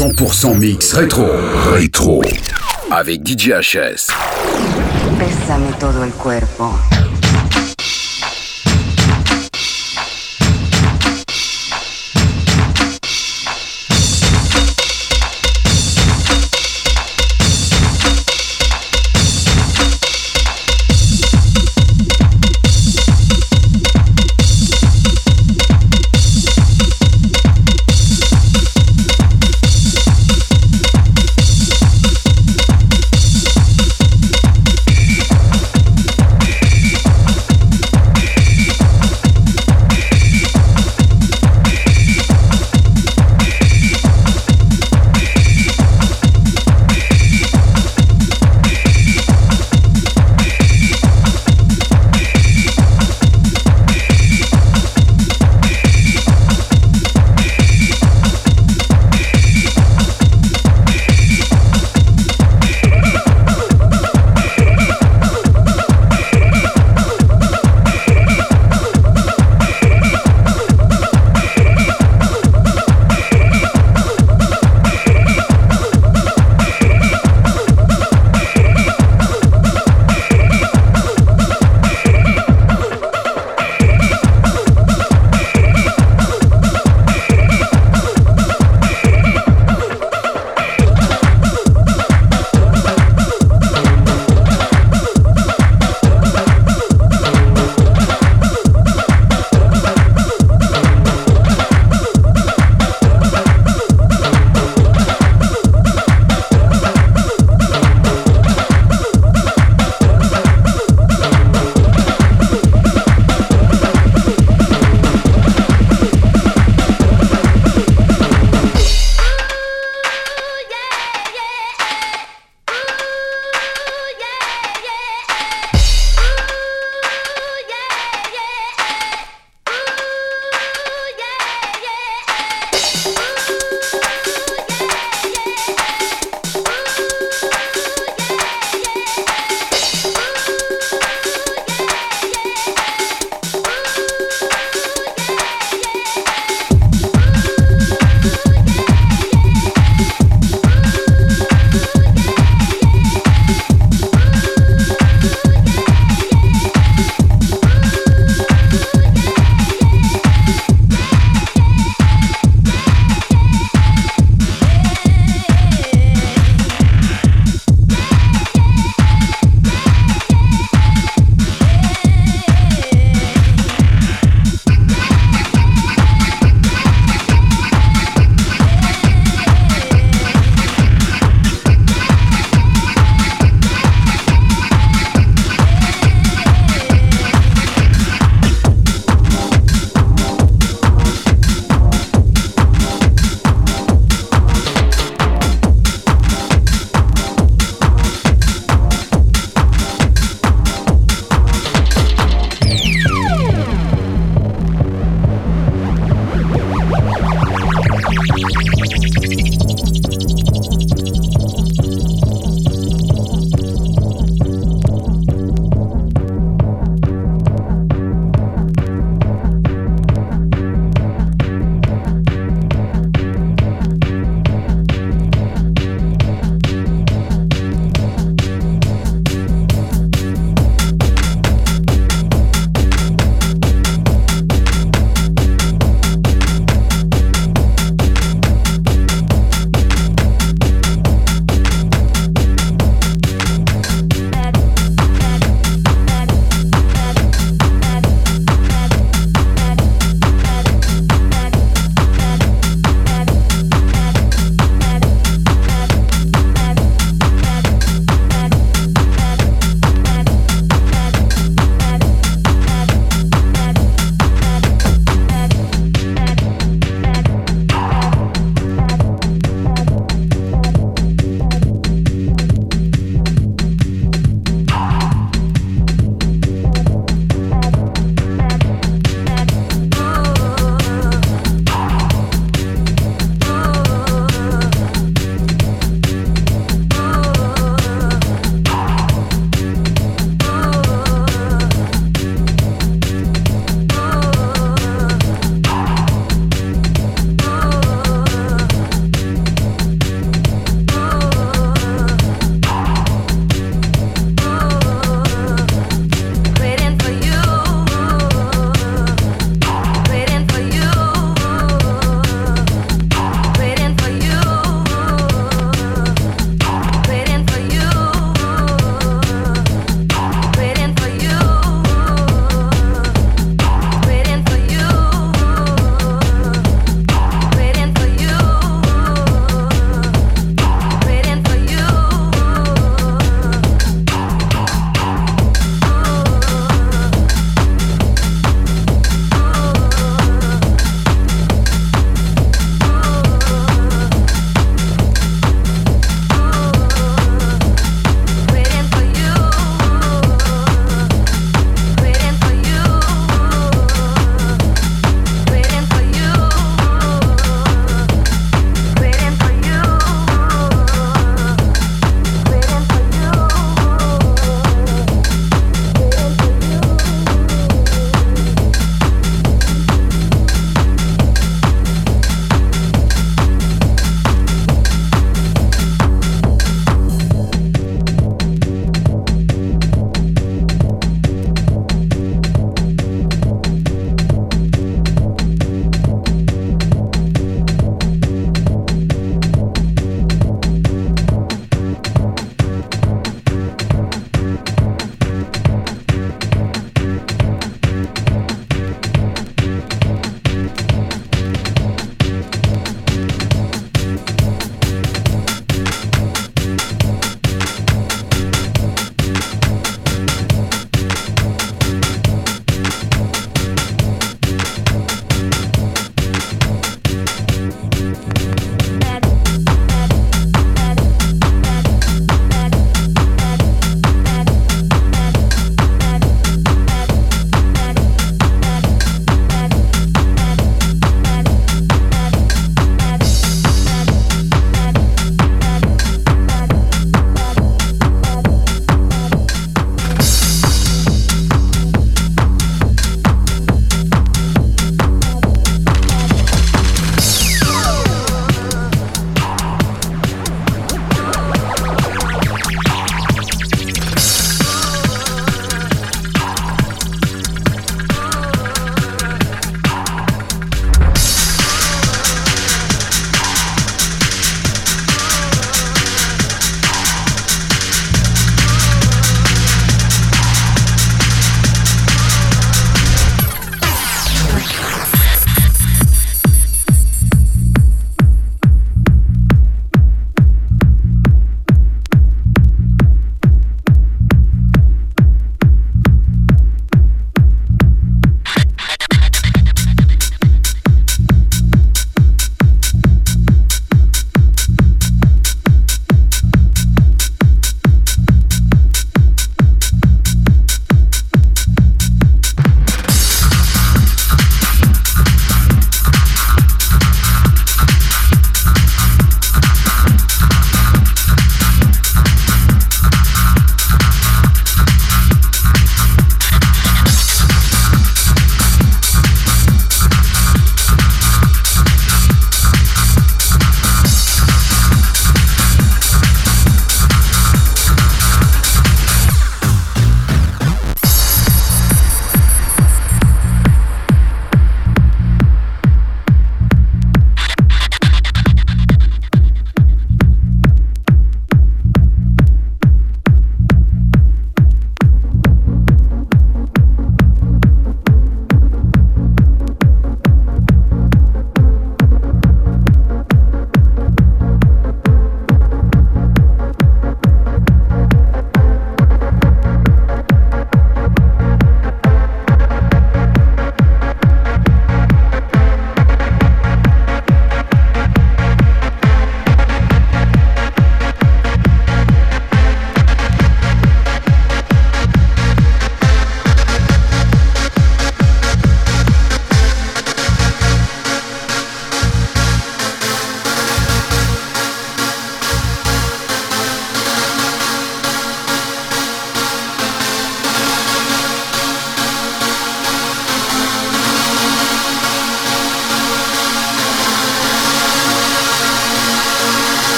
100% mix rétro. Rétro. Avec DJ HS. Bésame todo el cuerpo.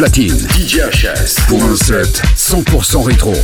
Platine. DJHS pour un set 100% rétro.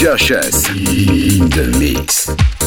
DJ HS in the mix.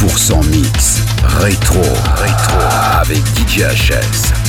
100% mix. Rétro, rétro, avec DJ HS.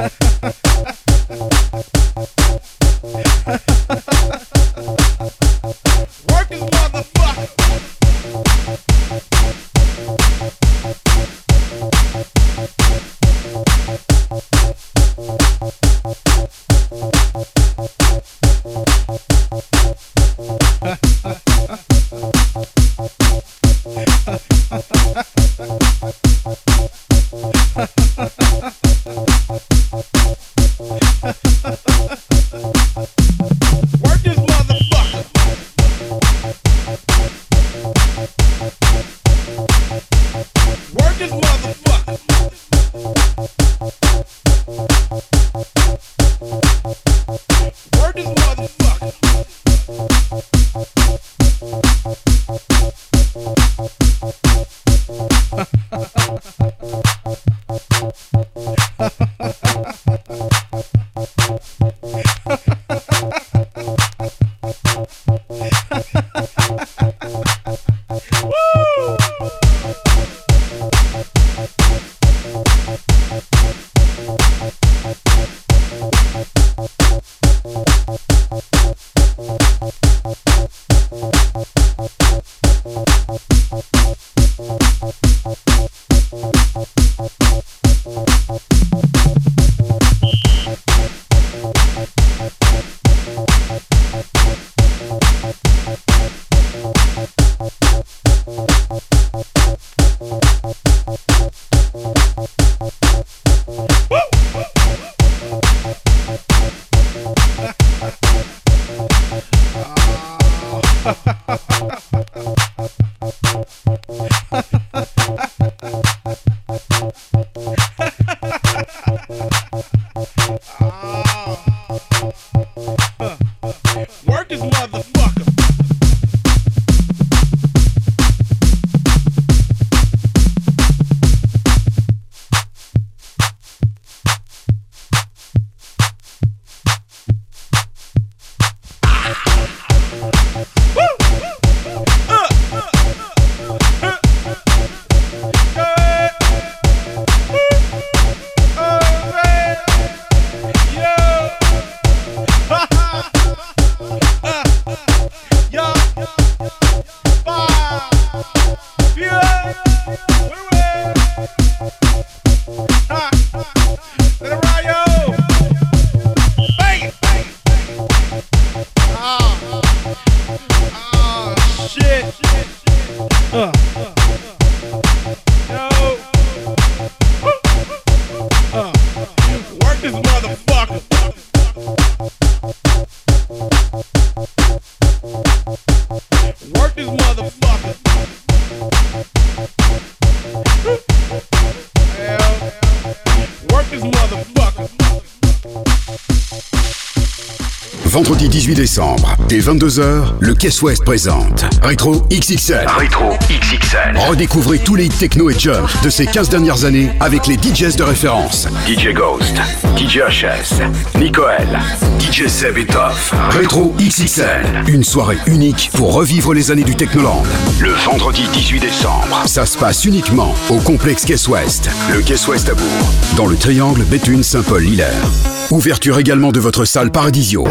Ha ha ha ha. Décembre, dès 22h, le Caisse West présente Retro XXL. Retro XXL. Redécouvrez tous les hits techno et jump de ces 15 dernières années avec les DJs de référence. DJ Ghost, DJ HS, Nicoel, DJ Seb et Toff. Retro XXL. Une soirée unique pour revivre les années du Technoland. Le vendredi 18 décembre. Ça se passe uniquement au complexe Caisse West. Le Caisse West à Bourg. Dans le triangle Béthune-Saint-Paul-Hilaire. Ouverture également de votre salle Paradisio.